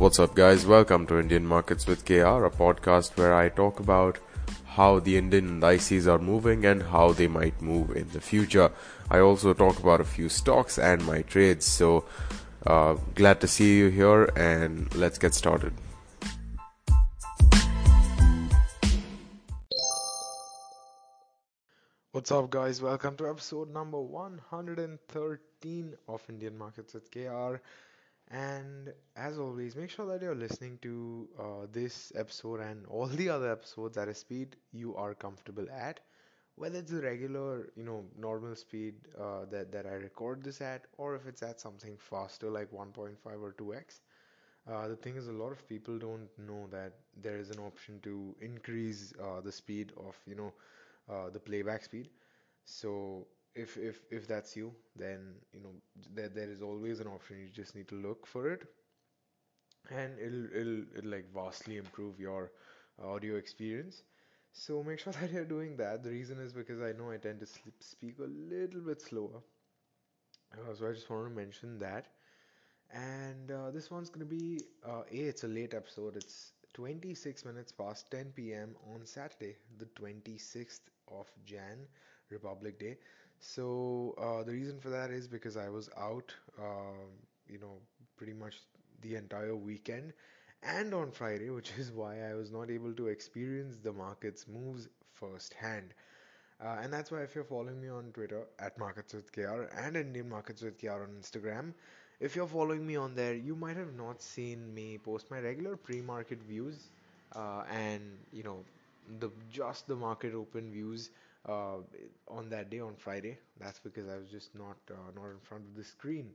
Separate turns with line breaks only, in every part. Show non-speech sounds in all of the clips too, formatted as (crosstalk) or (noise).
What's up, guys? Welcome to Indian Markets with KR, a podcast where I talk about how the Indian indices are moving and how they might move in the future. I also talk about a few stocks and my trades. So, uh, glad to see you here, and let's get started. What's up, guys? Welcome to episode number 113 of Indian Markets with KR. And as always, make sure that you're listening to uh, this episode and all the other episodes at a speed you are comfortable at. Whether it's the regular, you know, normal speed uh, that, that I record this at, or if it's at something faster like 1.5 or 2x. Uh, the thing is, a lot of people don't know that there is an option to increase uh, the speed of, you know, uh, the playback speed. So if if if that's you, then you know there there is always an option. You just need to look for it, and it'll it'll it'll like vastly improve your audio experience. So make sure (laughs) that you're doing that. The reason is because I know I tend to sleep, speak a little bit slower. Uh, so I just want to mention that. And uh, this one's gonna be uh, a it's a late episode. It's 26 minutes past 10 p.m. on Saturday, the 26th of Jan, Republic Day. So uh, the reason for that is because I was out, um, you know, pretty much the entire weekend and on Friday, (laughs) which is why I was not able to experience the market's moves firsthand. Uh, and that's why if you're following me on Twitter at Markets with KR and Indian Markets with KR on Instagram, if you're following me on there, you might have not seen me post my regular pre-market views uh, and you know the just the market open views uh, on that day on Friday. That's because I was just not uh, not in front of the screen.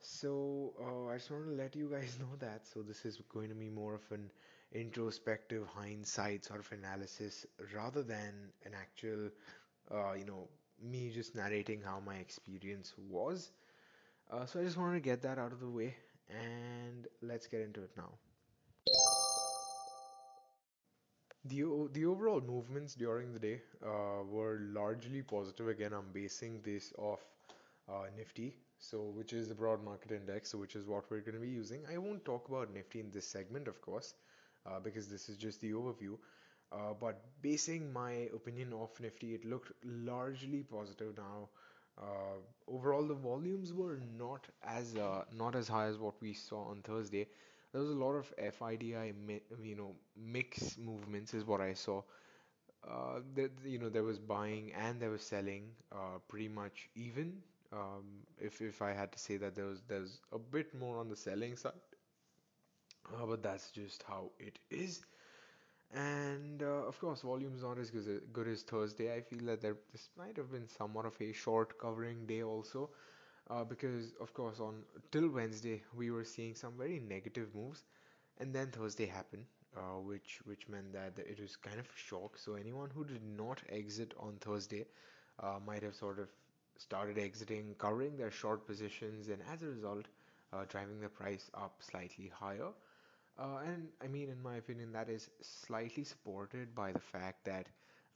So uh, I just want to let you guys (laughs) know that. So this is going to be more of an introspective hindsight sort of analysis rather than an actual, uh, you know, me just narrating how my experience was. Uh, so I just wanted to get that out of the way and let's get into it now. The, the overall movements during the day uh, were largely positive. Again, I'm basing this off uh, Nifty, so which is the broad market index, which is what we're going to be using. I won't talk about Nifty in this segment, of course, uh, because this is just the overview. Uh, but basing my opinion off Nifty, it looked largely positive. Now, uh, overall, the volumes were not as uh, not as high as what we saw on Thursday there was a lot of FIDI, you know, mix movements is what I saw. Uh, that you know there was buying and there was selling, uh, pretty much even. Um, if if I had to say that there was there's a bit more on the selling side, uh, but that's just how it is. And uh, of course, volume's not as good, as good as Thursday. I feel that there this might have been somewhat of a short covering day also uh, because of course on till Wednesday we were seeing some very negative moves, and then Thursday happened, uh, which which meant that it was kind of a shock. So anyone who did not exit on Thursday uh, might have sort of started exiting, covering their short positions, and as a result, uh, driving the price up slightly higher. Uh, and I mean, in my opinion, that is slightly supported by the fact that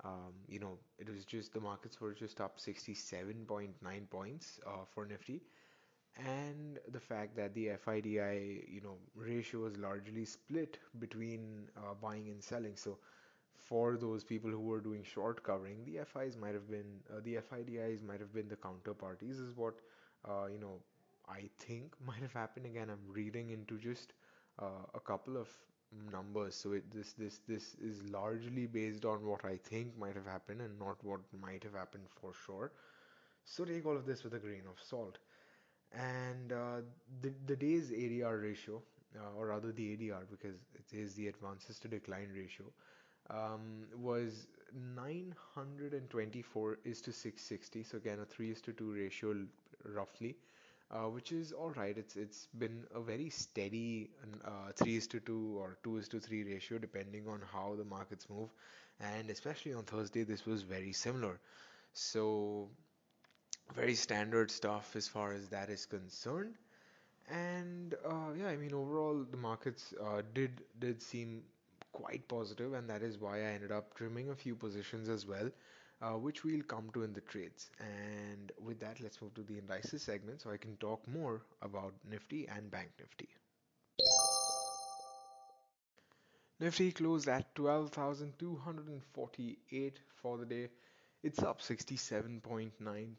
um, you know, it was just the markets were just up 67.9 points uh, for Nifty, and the fact that the FIDI, you know, ratio was largely split between uh, buying and selling. So, for those people who were doing short covering, the FIs might have been uh, the FIDIs might have been the counterparties, is what uh, you know I think might have happened. Again, I'm reading into just uh, a couple of numbers. So it, this this this is largely based on what I think might have happened and not what might have happened for sure. So take all of this with a grain of salt. And uh, the, the day's ADR ratio uh, or rather the ADR because it is the advances to decline ratio um, was 924 is to 660 so again a 3 is to 2 ratio roughly uh, which is all right. It's it's been a very steady uh, three is to two or two is to three ratio depending on how the markets move, and especially on Thursday this was very similar. So very standard stuff as far as that is concerned. And uh, yeah, I mean overall the markets uh, did did seem quite positive, and that is why I ended up trimming a few positions as well uh, which we'll come to in the trades. And with that, let's move to the indices segment so I can talk more about Nifty and Bank Nifty. Nifty closed at 12,248 for the day. It's up 67.9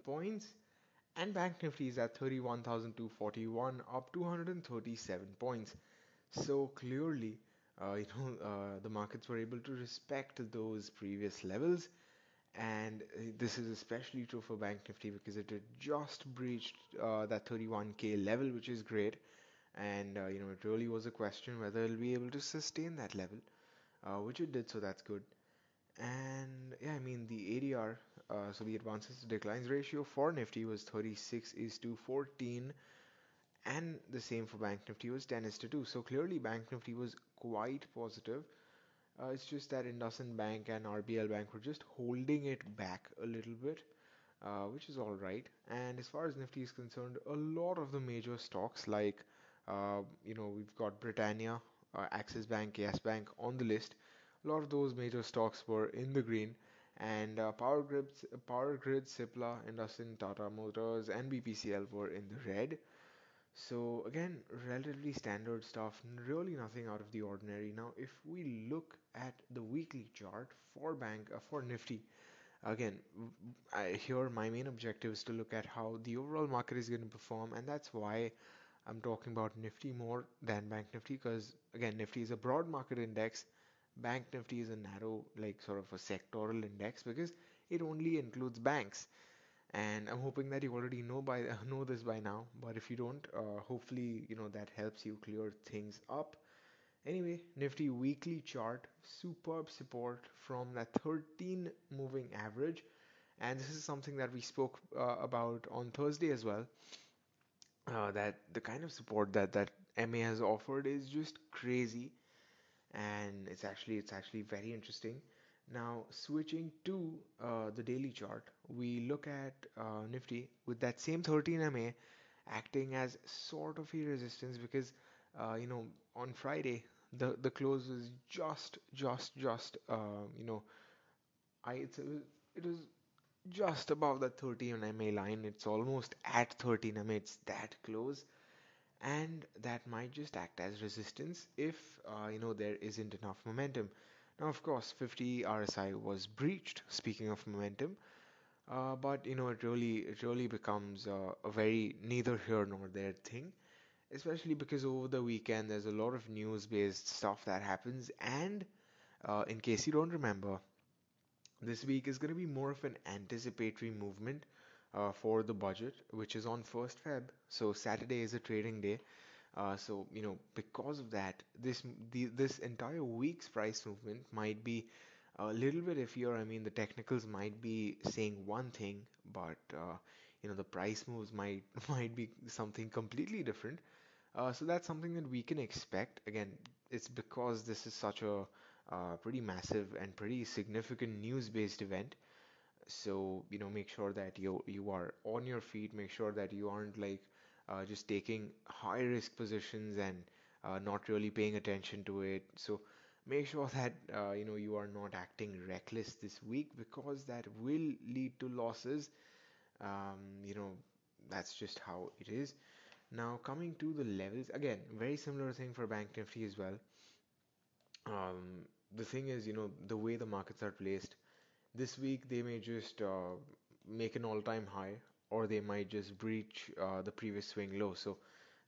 points. And Bank Nifty is at 31,241, up 237 points. So clearly, uh, (laughs) you know, uh, the markets were able to respect those previous levels. And uh, this is especially true for Bank Nifty because it had just breached uh, that 31k level, which is great and uh, you know it really was a question whether it'll be able to sustain that level, uh, which it did, so that's good. And yeah, I mean the ADR, uh, so the advances to declines ratio for Nifty was 36 is to 14, and the same for Bank Nifty was 10 is to 2. So clearly Bank Nifty was quite positive. Uh, it's just that IndusInd Bank and RBL Bank were just holding it back a little bit. Uh, which is all right. And as far as Nifty is concerned, a lot of the major stocks like uh, you know, we've got Britannia, uh, Axis Bank, Yes Bank on the list. A lot of those major stocks were in the green, and uh, Power Grids, Power Grid, Cipla, IndusInd, Tata Motors, and BPCL were in the red. So again, relatively standard stuff, really nothing out of the ordinary. Now, if we look at the weekly chart for bank uh, for Nifty, again, I, here my main objective is to look at how the overall market is going to perform, and that's why I'm talking about Nifty more than Bank Nifty because again Nifty is a broad market index. Bank Nifty is a narrow, like sort of a sectoral index because it only includes banks. And I'm hoping that you already know by (laughs) know this by now. But if you don't, uh, hopefully you know that helps you clear things up. Anyway, Nifty weekly chart, superb support from that 13 moving average, and this is something that we spoke uh, about on Thursday as well uh, that the kind of support that that MA has offered is just crazy, and it's actually it's actually very interesting. Now switching to uh, the daily chart, we look at uh, Nifty with that same 13 MA acting as sort of a resistance because uh, you know on Friday the the close was just just just uh, you know I it's, it was just above the 13 MA line. It's almost at 13 MA. It's that close, and that might just act as resistance if uh, you know there isn't enough momentum. Now, of course, 50 RSI was breached. Speaking of momentum, uh, but you know it really it really becomes uh, a very neither here nor there thing, especially because over the weekend there's a lot of news-based stuff that happens, and uh, in case you don't remember, this week is going to be more of an anticipatory movement uh, for the budget, which is on 1st Feb. So Saturday is a trading day. Uh, so you know because of that, this the, this entire week's price movement might be a little bit iffier. I mean, the technicals might be saying one thing, but uh, you know the price moves might (laughs) might be something completely different. Uh, so that's something that we can expect. Again, it's because this is such a uh, pretty massive and pretty significant news-based event. So you know, make sure that you you are on your feet. Make sure that you aren't like uh, just taking high-risk positions and uh, not really paying attention to it. So make sure (laughs) that uh, you know you are not acting reckless this week because that will lead to losses. Um, you know, that's just how it is. Now coming to the levels again, very similar thing for Bank Nifty as well. Um, the thing is, you know, the way the markets are placed, this week they may just uh, make an all-time high, or they might just breach uh, the previous swing low. So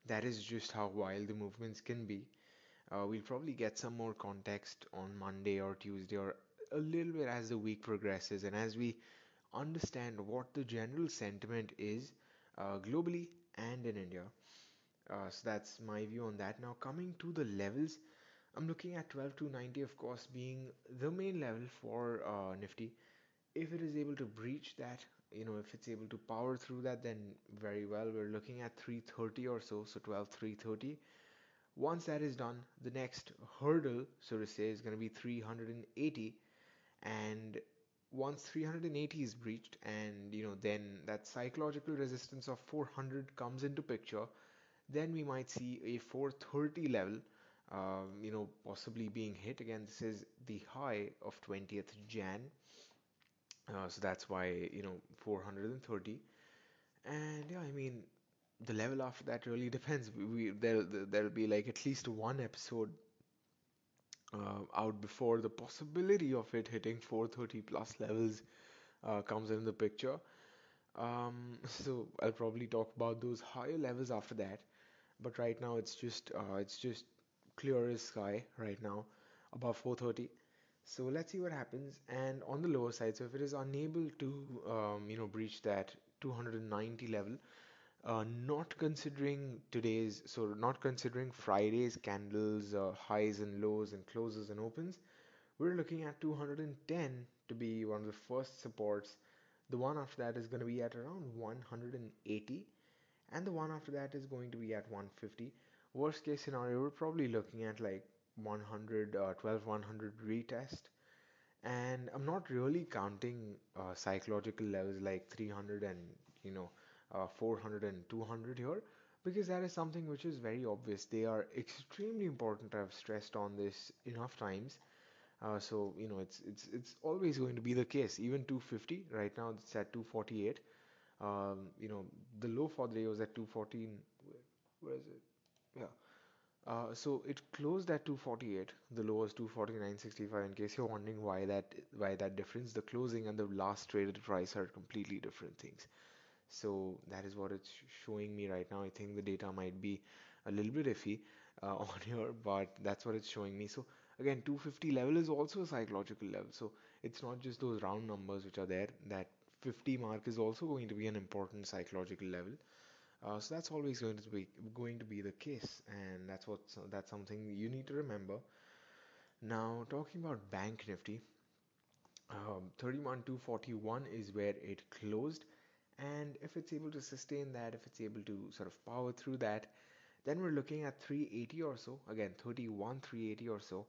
that is just how wild the movements can be. Uh, we'll probably get some more context on Monday or Tuesday or a little bit as the week progresses and as we understand what the general sentiment is uh, globally and in India. Uh, so that's my view on that. Now, coming to the levels, I'm looking at 12 to 90 of course being the main level for uh, Nifty. If it is able to breach that, you know, if it's able to power through that, then very well. We're looking at 330 or so, so 12 330. Once that is done, the next hurdle, so to say, is going to be 380. And once 380 is breached, and you know, then that psychological resistance of 400 comes into picture, then we might see a 430 level um, you know, possibly being hit. Again, this is the high of 20th Jan. Uh, so that's why, you know, 430. And yeah, I mean, the level after that really (laughs) depends. We, we there there'll be like at least one episode uh, out before the possibility of it hitting 430 plus levels uh, comes in the picture. Um, (laughs) so I'll probably talk about those higher levels after that. But right now it's just uh, it's just clear as sky right now above 430. So let's see what happens. And on the lower side, so if it is unable to um, you know breach that 290 level, uh, not considering today's, so not considering Friday's candles, uh, highs and lows and closes and opens, we're looking at 210 to be one of the first supports. The one after that is going to be at around 180, and the one after that is going to be at 150. Worst case scenario, we're probably looking at like 100, uh, 12, 100 retest. And I'm not really counting uh, psychological levels like 300 and you know uh, 400 and 200 here because that is something which is very obvious. They are extremely important. I've stressed on this enough times. Uh, so you know it's it's it's always going to be the case. Even 250 right now it's at 248. Um, you know the low for the day was at 214. Where, where is it? Yeah. Uh, so it closed at 248. The low was 249.65. In case you're wondering why that why that difference, the closing and the last traded price are completely different things. So that is what it's showing me right now. I think the data might be a little bit iffy uh, (laughs) on here, but that's what it's showing me. So again, 250 level is also a psychological level. So it's not just those round numbers which are there. That 50 mark is also going to be an important psychological level. Uh, so that's always going to be going to be the case, and that's what that's something you need to remember. Now, talking about Bank Nifty, um, 31241 is where it closed and if it's able to sustain that if it's able to sort of power through that then we're looking at 380 or so again 31 380 or so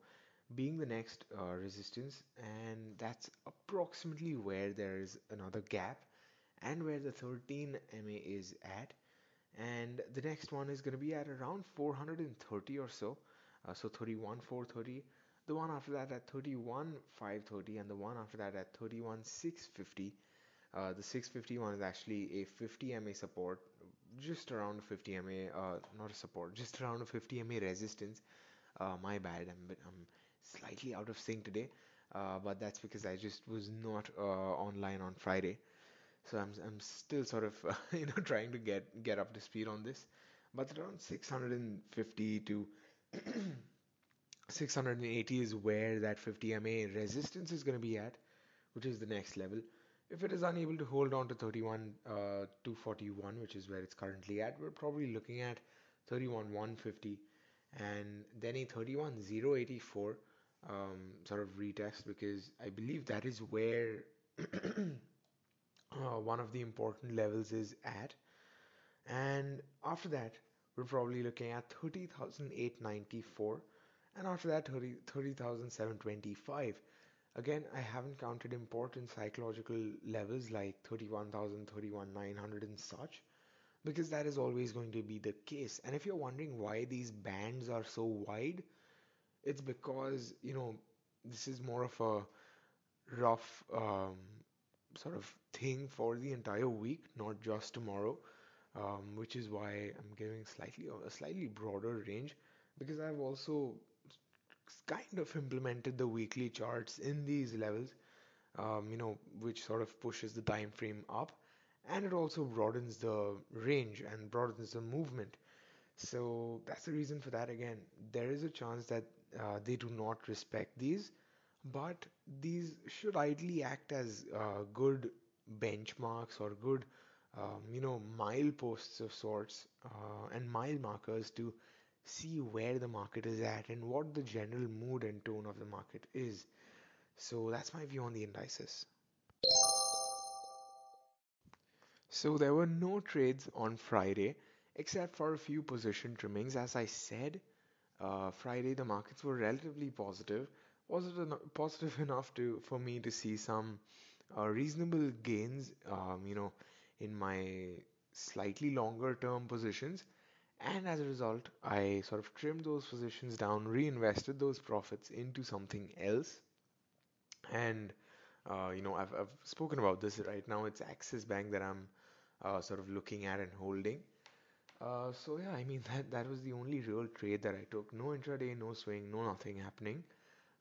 being the next uh, resistance and that's approximately where there is another gap and where the 13 MA is at and the next one is going to be at around 430 or so. Uh, so 31 430 the one after that at 31 530 and the one after that at 31 650 uh, the 651 is actually a 50 MA support, just around 50 MA, uh, not a support, just around a 50 MA (laughs) resistance. Uh, my bad, I'm, I'm slightly out of sync today, uh, but that's because I just was not uh, online on Friday. So I'm, I'm still sort of, (laughs) you know, trying to get, get up to speed on this. But around 650 to (clears throat) 680 is where that 50 MA resistance is going to be at, which is the next level. If it is unable to hold on to 31 uh, 241, which is where it's currently at, we're probably looking at 31 150 and then a 31 084 um, sort of retest because I believe that is where (clears throat) uh, one of the important levels is at. And after that, we're probably looking at 30,894 and after that 30, 30,725 Again, I haven't counted important psychological levels like 31,000, 31,900 and such because that is always going to be the case. And if you're wondering why these bands are so wide, it's because, you know, this is more of a rough um, sort of thing for the entire week, not just tomorrow, um, which is why I'm giving slightly a slightly broader range because I've also kind of implemented the weekly charts in these levels, um, you know, which sort of pushes the time frame up, and it also broadens the range and broadens the movement. So that's the reason for that. Again, there is a chance that uh, they do not respect these, but these should ideally act as uh, good benchmarks or good, um, you know, mileposts of sorts uh, and mile markers to see where the market is at and what the general mood and tone of the market is. So that's my view on the indices. So there were no trades on Friday except for a few position trimmings. As I said, uh, Friday the markets were relatively positive, positive, positive (laughs) enough to for me to see some uh, reasonable gains. Um, you know, in my slightly longer term positions and as a result, I sort of trimmed those positions down, reinvested those profits into something else. And, uh, you know, I've, I've spoken about this right now. It's Axis Bank that I'm uh, sort of looking at and holding. Uh, so yeah, I mean (laughs) that that was the only real trade that I took. No intraday, no swing, no nothing happening.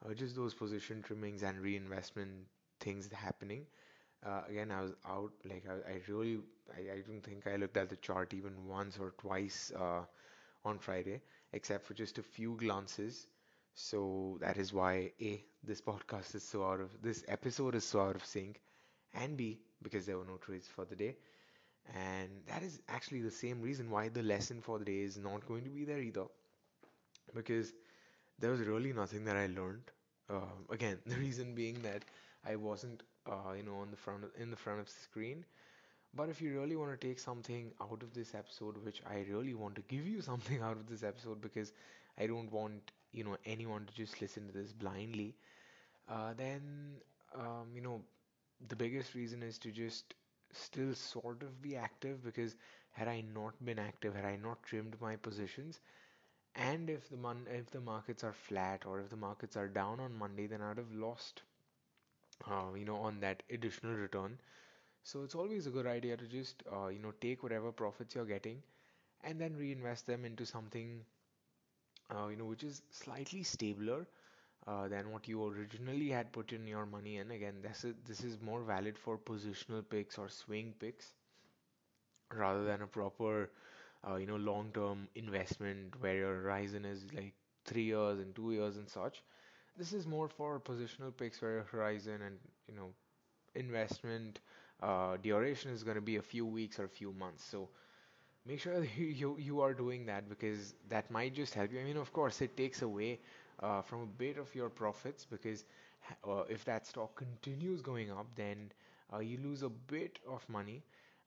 Uh, just those position trimmings and reinvestment things happening. Uh, again, I was out, like, I, I really, I, I don't think I looked at the chart even once or twice uh, on Friday, except for just a few glances. So that is why A, this podcast is so out of, this episode is so out of sync, and B, because there were no trades for the day. And that is actually the same reason why the lesson for the day is not going to be there either. Because there was really nothing that I learned. Uh, again, (laughs) the reason being that I wasn't, uh, you know, on the front of, in the front of the screen. But if you really want to take something out of this episode, which I really want to give you (laughs) something out of this episode because I don't want, you know, anyone to just listen to this blindly, uh, then, um, you know, the biggest reason is to just still sort of be active because had I not been active, had I not trimmed my positions, and if the mon if the markets are flat or if the markets are down on Monday, then I'd have lost, uh, you know, on that additional return. So it's always a good idea to just, uh, you know, take whatever profits you're getting and then reinvest them into something, uh, you know, which is slightly stabler uh, than what you originally had put in your money in. Again, this is this is more valid for positional picks or swing picks rather than a proper, uh, you know, long-term investment where your horizon is like three years and two years and such. This is more for positional picks where your horizon and you know investment uh, duration is going to be a few weeks or a few months. So make sure (laughs) you you are doing that because that might just help you. I mean, of course, it takes away uh, from a bit of your profits because uh, if that stock continues going up, then uh, you lose a bit of money.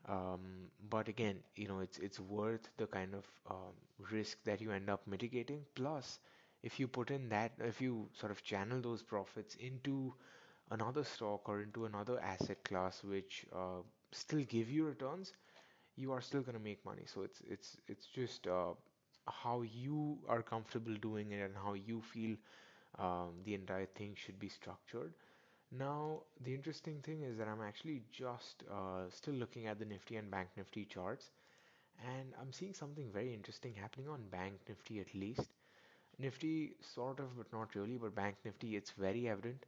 Um, but again, you know, it's it's worth the kind of um, risk that you end up mitigating. Plus, if you put in that, if you sort of channel those profits into another stock or into another asset class which uh, still give you returns, you are still going to make money. So it's it's it's just uh, how you are comfortable doing it and how you feel um, the entire thing should be structured. Now, the interesting thing is that I'm actually just uh, still looking at the Nifty and Bank Nifty charts, and I'm seeing something very interesting happening on Bank Nifty at least. Nifty, sort of, but not really, but Bank Nifty, it's very evident,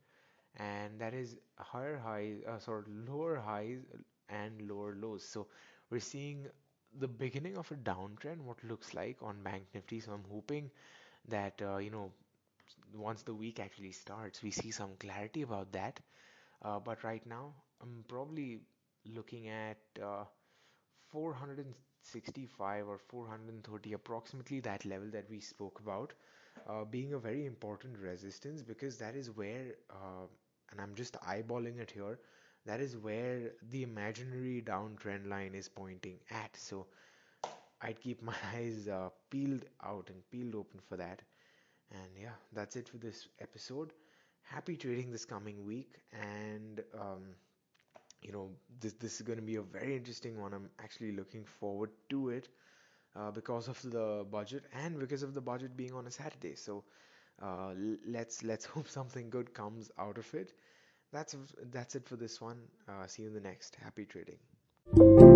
and that is higher highs, uh, sort of lower highs and lower lows. So we're seeing the beginning of a downtrend, what looks like on Bank Nifty. So I'm hoping that uh, you know once the week actually starts, we see some clarity about that. Uh, but right now, I'm probably looking at uh, 465 or 430, approximately that level that we spoke about, uh, being a very important resistance because that is where, uh, and I'm just eyeballing it here, that is where the imaginary downtrend line is pointing at. So I'd keep (laughs) my eyes uh, peeled out and peeled open for that. And yeah, that's it for this episode. Happy trading this coming week, and um, you know this this is going to be a very interesting one. I'm actually looking forward to it uh, because of the budget and because of the budget being on a Saturday. So uh, let's let's (laughs) hope something good comes out of it. That's that's it for this one. Uh, see you in the next. Happy trading.